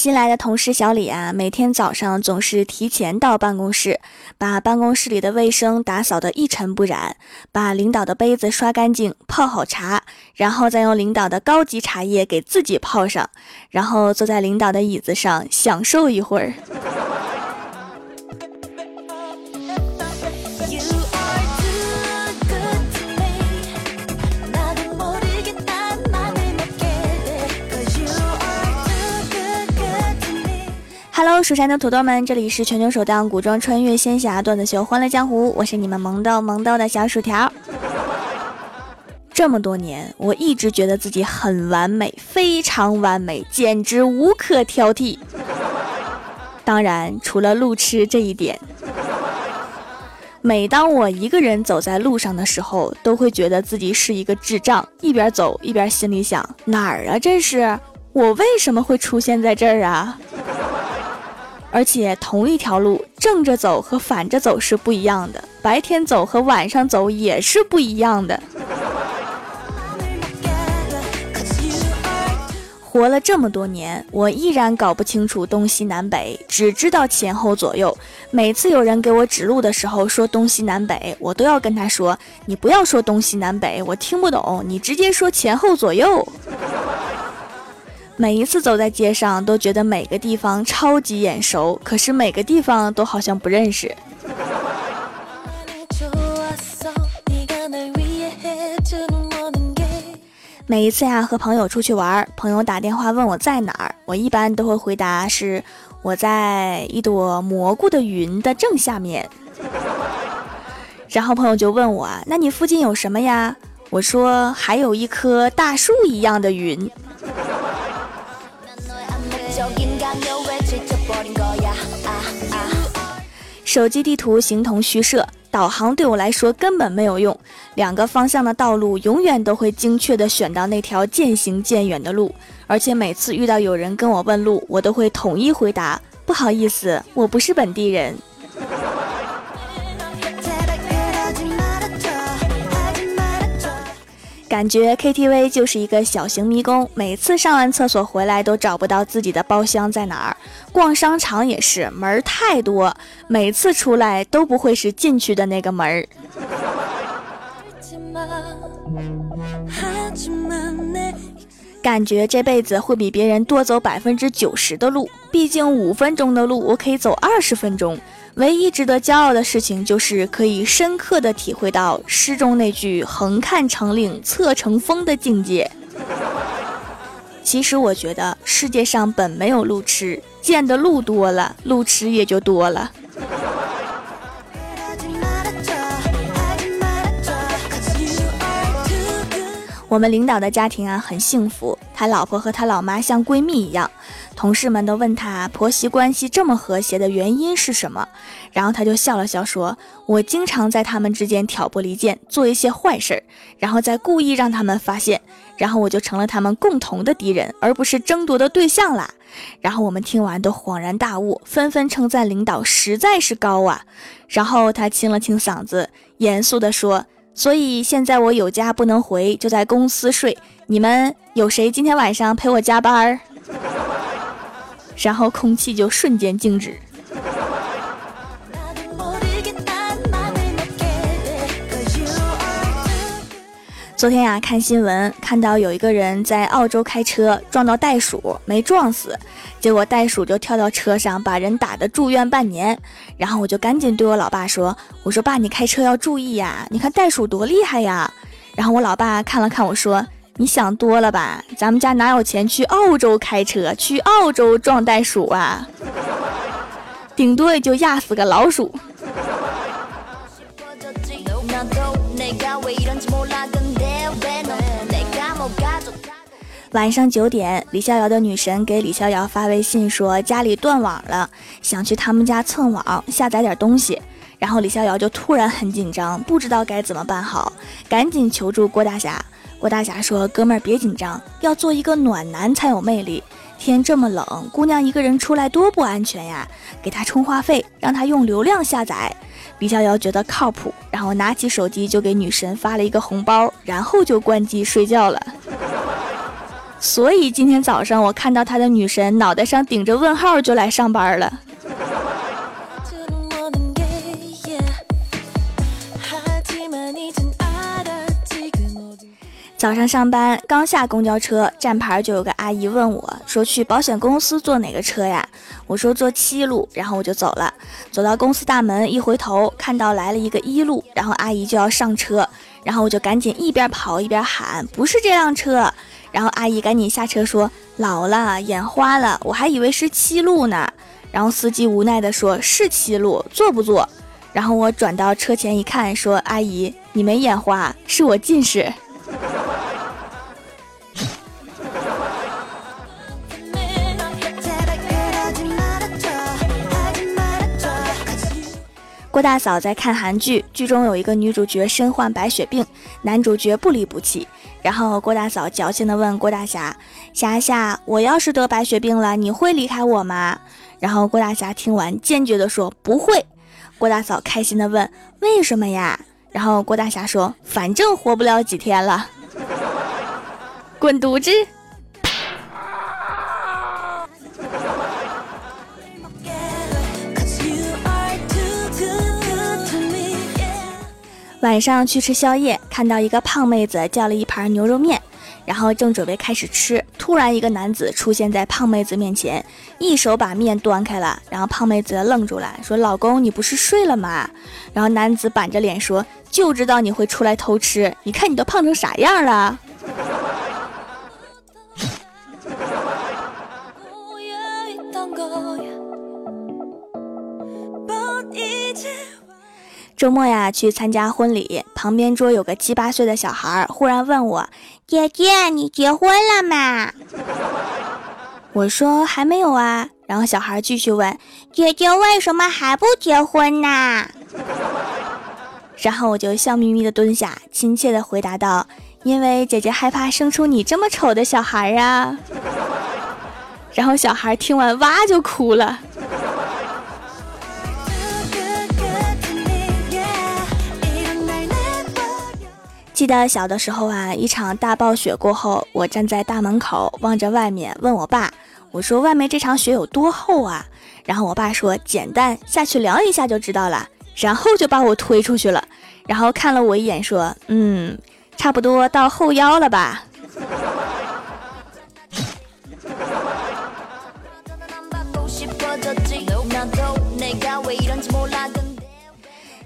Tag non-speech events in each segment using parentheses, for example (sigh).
新来的同事小李啊，每天早上总是提前到办公室，把办公室里的卫生打扫得一尘不染，把领导的杯子刷干净，泡好茶，然后再用领导的高级茶叶给自己泡上，然后坐在领导的椅子上享受一会儿。Hello，蜀山的土豆们，这里是全球首档古装穿越仙侠段子秀《欢乐江湖》，我是你们萌豆萌豆的小薯条。(laughs) 这么多年，我一直觉得自己很完美，非常完美，简直无可挑剔。当然，除了路痴这一点。每当我一个人走在路上的时候，都会觉得自己是一个智障，一边走一边心里想：哪儿啊？这是我为什么会出现在这儿啊？而且同一条路，正着走和反着走是不一样的，白天走和晚上走也是不一样的。活了这么多年，我依然搞不清楚东西南北，只知道前后左右。每次有人给我指路的时候说东西南北，我都要跟他说：“你不要说东西南北，我听不懂，你直接说前后左右。”每一次走在街上，都觉得每个地方超级眼熟，可是每个地方都好像不认识。每一次呀，和朋友出去玩，朋友打电话问我在哪儿，我一般都会回答是我在一朵蘑菇的云的正下面。(laughs) 然后朋友就问我，那你附近有什么呀？我说还有一棵大树一样的云。手机地图形同虚设，导航对我来说根本没有用。两个方向的道路永远都会精确的选到那条渐行渐远的路，而且每次遇到有人跟我问路，我都会统一回答：不好意思，我不是本地人。感觉 KTV 就是一个小型迷宫，每次上完厕所回来都找不到自己的包厢在哪儿。逛商场也是，门儿太多，每次出来都不会是进去的那个门儿。感觉这辈子会比别人多走百分之九十的路，毕竟五分钟的路我可以走二十分钟。唯一值得骄傲的事情，就是可以深刻的体会到诗中那句“横看成岭侧成峰”的境界。其实我觉得世界上本没有路痴，见的路多了，路痴也就多了。我们领导的家庭啊很幸福，他老婆和他老妈像闺蜜一样。同事们都问他婆媳关系这么和谐的原因是什么，然后他就笑了笑说：“我经常在他们之间挑拨离间，做一些坏事儿，然后再故意让他们发现，然后我就成了他们共同的敌人，而不是争夺的对象啦。”然后我们听完都恍然大悟，纷纷称赞领导实在是高啊。然后他清了清嗓子，严肃地说。所以现在我有家不能回，就在公司睡。你们有谁今天晚上陪我加班儿？然后空气就瞬间静止。昨天呀，看新闻看到有一个人在澳洲开车撞到袋鼠，没撞死，结果袋鼠就跳到车上，把人打的住院半年。然后我就赶紧对我老爸说：“我说爸，你开车要注意呀，你看袋鼠多厉害呀。”然后我老爸看了看我说：“你想多了吧，咱们家哪有钱去澳洲开车，去澳洲撞袋鼠啊？顶多也就压死个老鼠。”晚上九点，李逍遥的女神给李逍遥发微信说家里断网了，想去他们家蹭网下载点东西。然后李逍遥就突然很紧张，不知道该怎么办好，赶紧求助郭大侠。郭大侠说：“哥们儿别紧张，要做一个暖男才有魅力。天这么冷，姑娘一个人出来多不安全呀！给她充话费，让她用流量下载。”李逍遥觉得靠谱，然后拿起手机就给女神发了一个红包，然后就关机睡觉了。所以今天早上我看到他的女神脑袋上顶着问号就来上班了。早上上班刚下公交车站牌就有个阿姨问我说去保险公司坐哪个车呀？我说坐七路，然后我就走了。走到公司大门一回头看到来了一个一路，然后阿姨就要上车，然后我就赶紧一边跑一边喊不是这辆车，然后阿姨赶紧下车说老了眼花了，我还以为是七路呢。然后司机无奈的说是七路，坐不坐？然后我转到车前一看说阿姨你没眼花，是我近视。郭大嫂在看韩剧，剧中有一个女主角身患白血病，男主角不离不弃。然后郭大嫂矫情地问郭大侠：“霞霞，我要是得白血病了，你会离开我吗？”然后郭大侠听完，坚决地说：“不会。”郭大嫂开心地问：“为什么呀？”然后郭大侠说：“反正活不了几天了，(laughs) 滚犊子！”晚上去吃宵夜，看到一个胖妹子叫了一盘牛肉面，然后正准备开始吃，突然一个男子出现在胖妹子面前，一手把面端开了，然后胖妹子愣住了，说：“老公，你不是睡了吗？”然后男子板着脸说：“就知道你会出来偷吃，你看你都胖成啥样了。”周末呀，去参加婚礼，旁边桌有个七八岁的小孩，忽然问我：“姐姐，你结婚了吗？”我说：“还没有啊。”然后小孩继续问：“姐姐为什么还不结婚呢？”然后我就笑眯眯的蹲下，亲切的回答道：“因为姐姐害怕生出你这么丑的小孩啊。”然后小孩听完哇就哭了。记得小的时候啊，一场大暴雪过后，我站在大门口望着外面，问我爸：“我说外面这场雪有多厚啊？”然后我爸说：“简单，下去量一下就知道了。”然后就把我推出去了，(laughs) 然后看了我一眼说：“嗯，差不多到后腰了吧。” (laughs)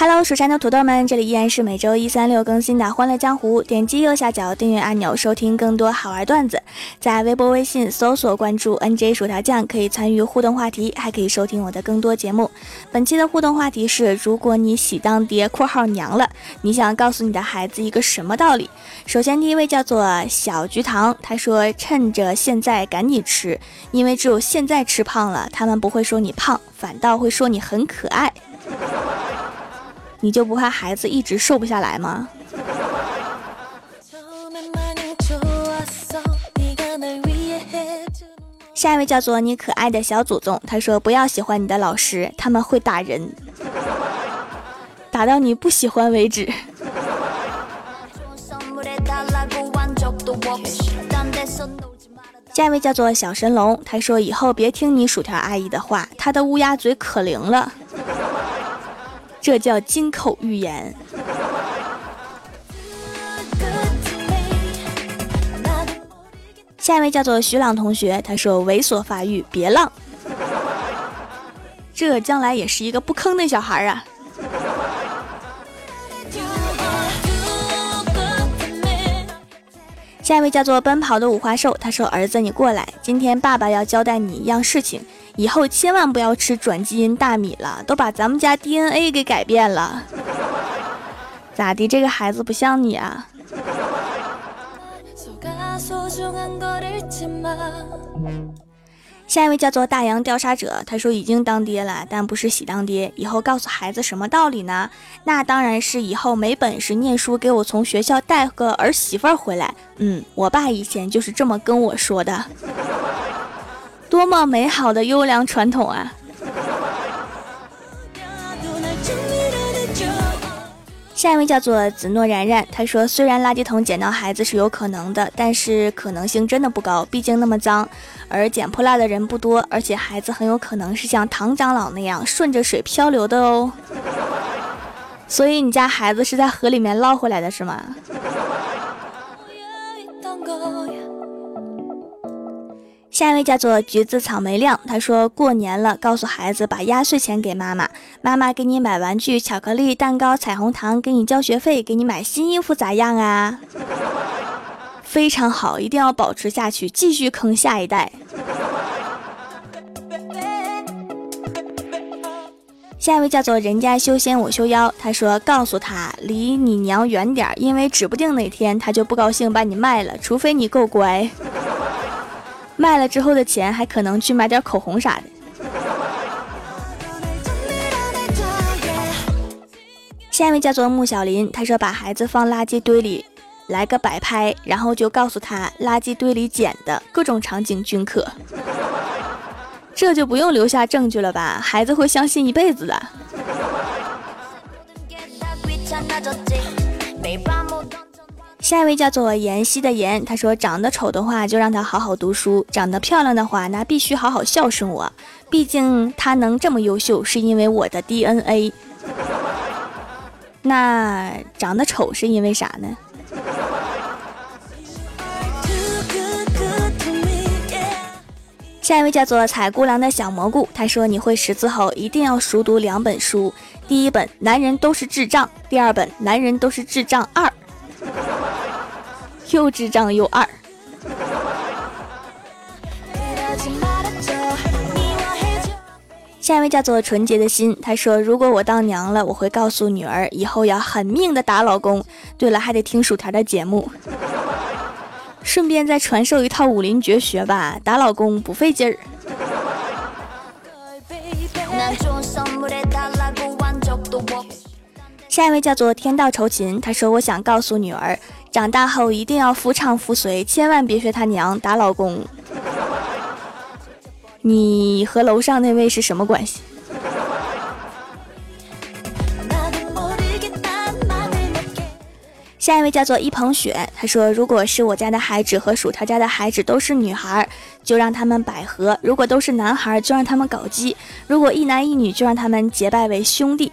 Hello，蜀山的土豆们，这里依然是每周一、三、六更新的《欢乐江湖》。点击右下角订阅按钮，收听更多好玩段子。在微博、微信搜索关注 “nj 薯条酱”，可以参与互动话题，还可以收听我的更多节目。本期的互动话题是：如果你喜当爹（括号娘了），你想告诉你的孩子一个什么道理？首先，第一位叫做小菊糖，他说：“趁着现在赶紧吃，因为只有现在吃胖了，他们不会说你胖，反倒会说你很可爱。”你就不怕孩子一直瘦不下来吗？下一位叫做你可爱的小祖宗，他说不要喜欢你的老师，他们会打人，打到你不喜欢为止。下一位叫做小神龙，他说以后别听你薯条阿姨的话，她的乌鸦嘴可灵了。这叫金口玉言。下一位叫做徐朗同学，他说：“猥琐发育，别浪。”这将来也是一个不坑的小孩啊。下一位叫做奔跑的五花兽，他说：“儿子，你过来，今天爸爸要交代你一样事情。”以后千万不要吃转基因大米了，都把咱们家 DNA 给改变了。咋的？这个孩子不像你啊？下一位叫做大洋调查者，他说已经当爹了，但不是喜当爹。以后告诉孩子什么道理呢？那当然是以后没本事念书，给我从学校带个儿媳妇儿回来。嗯，我爸以前就是这么跟我说的。多么美好的优良传统啊！下一位叫做子诺然然，他说：“虽然垃圾桶捡到孩子是有可能的，但是可能性真的不高，毕竟那么脏，而捡破烂的人不多，而且孩子很有可能是像唐长老那样顺着水漂流的哦。所以你家孩子是在河里面捞回来的是吗？”下一位叫做橘子草莓亮，他说过年了，告诉孩子把压岁钱给妈妈，妈妈给你买玩具、巧克力、蛋糕、彩虹糖，给你交学费，给你买新衣服，咋样啊？非常好，一定要保持下去，继续坑下一代。下一位叫做人家修仙我修妖，他说告诉他离你娘远点，因为指不定哪天他就不高兴把你卖了，除非你够乖。卖了之后的钱还可能去买点口红啥的。下一位叫做穆小林，他说把孩子放垃圾堆里，来个摆拍，然后就告诉他垃圾堆里捡的各种场景均可。这就不用留下证据了吧？孩子会相信一辈子的。下一位叫做妍希的妍，他说长得丑的话就让他好好读书，长得漂亮的话那必须好好孝顺我，毕竟他能这么优秀是因为我的 DNA。那长得丑是因为啥呢？下一位叫做彩姑娘的小蘑菇，他说你会识字后一定要熟读两本书，第一本男人都是智障，第二本男人都是智障二。又智障又二。下一位叫做纯洁的心，他说：“如果我当娘了，我会告诉女儿，以后要狠命的打老公。对了，还得听薯条的节目，顺便再传授一套武林绝学吧，打老公不费劲儿。”下一位叫做天道酬勤，他说：“我想告诉女儿。”长大后一定要夫唱妇随，千万别学他娘打老公。你和楼上那位是什么关系？下一位叫做一捧雪，他说：“如果是我家的孩子和薯条家的孩子都是女孩，就让他们百合；如果都是男孩，就让他们搞基；如果一男一女，就让他们结拜为兄弟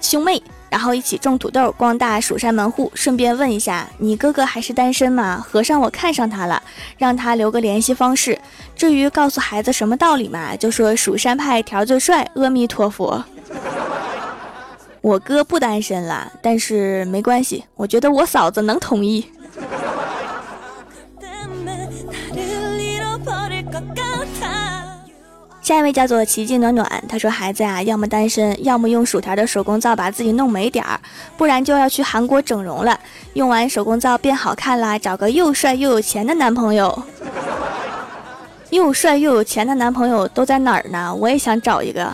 兄妹。”然后一起种土豆，光大蜀山门户。顺便问一下，你哥哥还是单身吗？和尚，我看上他了，让他留个联系方式。至于告诉孩子什么道理嘛，(laughs) 就说蜀山派条最帅，阿弥陀佛。我哥不单身了，但是没关系，我觉得我嫂子能同意。下一位叫做奇迹暖暖，他说：“孩子啊，要么单身，要么用薯条的手工皂把自己弄美点儿，不然就要去韩国整容了。用完手工皂变好看啦，找个又帅又有钱的男朋友。又帅又有钱的男朋友都在哪儿呢？我也想找一个。”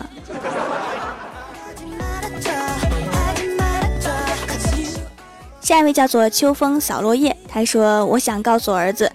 下一位叫做秋风扫落叶，他说：“我想告诉儿子。”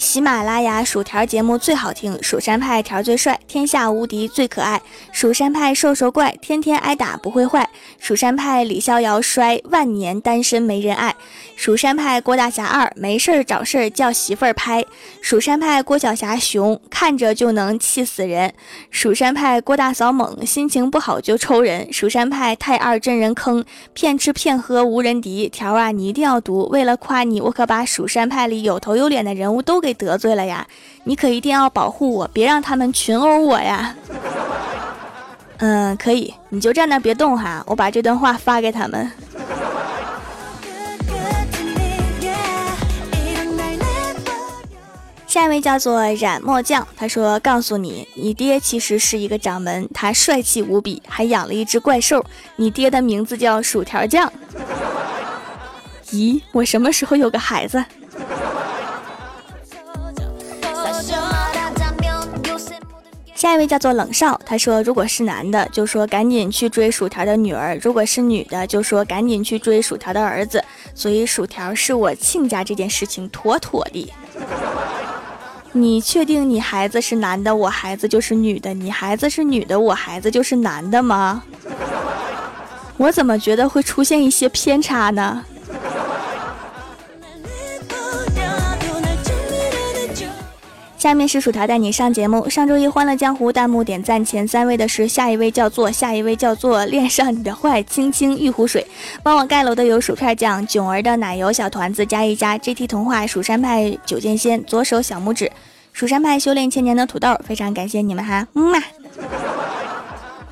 喜马拉雅薯条节目最好听，蜀山派条最帅，天下无敌最可爱。蜀山派瘦瘦怪，天天挨打不会坏。蜀山派李逍遥衰，万年单身没人爱。蜀山派郭大侠二，没事儿找事儿叫媳妇儿拍。蜀山派郭晓霞熊，看着就能气死人。蜀山派郭大嫂猛，心情不好就抽人。蜀山派太二真人坑，骗吃骗喝无人敌。条啊，你一定要读，为了夸你，我可把蜀山派里有头有脸的人物都给。得罪了呀，你可一定要保护我，别让他们群殴我呀。嗯，可以，你就站那别动哈，我把这段话发给他们。下一位叫做染墨匠，他说：“告诉你，你爹其实是一个掌门，他帅气无比，还养了一只怪兽。你爹的名字叫薯条酱。(laughs) ”咦，我什么时候有个孩子？下一位叫做冷少，他说：“如果是男的，就说赶紧去追薯条的女儿；如果是女的，就说赶紧去追薯条的儿子。所以薯条是我亲家这件事情妥妥的。(laughs) 你确定你孩子是男的，我孩子就是女的？你孩子是女的，我孩子就是男的吗？我怎么觉得会出现一些偏差呢？下面是薯条带你上节目。上周一《欢乐江湖》弹幕点赞前三位的是下一位叫做下一位叫做恋上你的坏，青青玉湖水。帮我盖楼的有薯片酱、囧儿的奶油小团子加一加，GT 童话、蜀山派九剑仙、左手小拇指、蜀山派修炼千年的土豆，非常感谢你们哈，嗯嘛。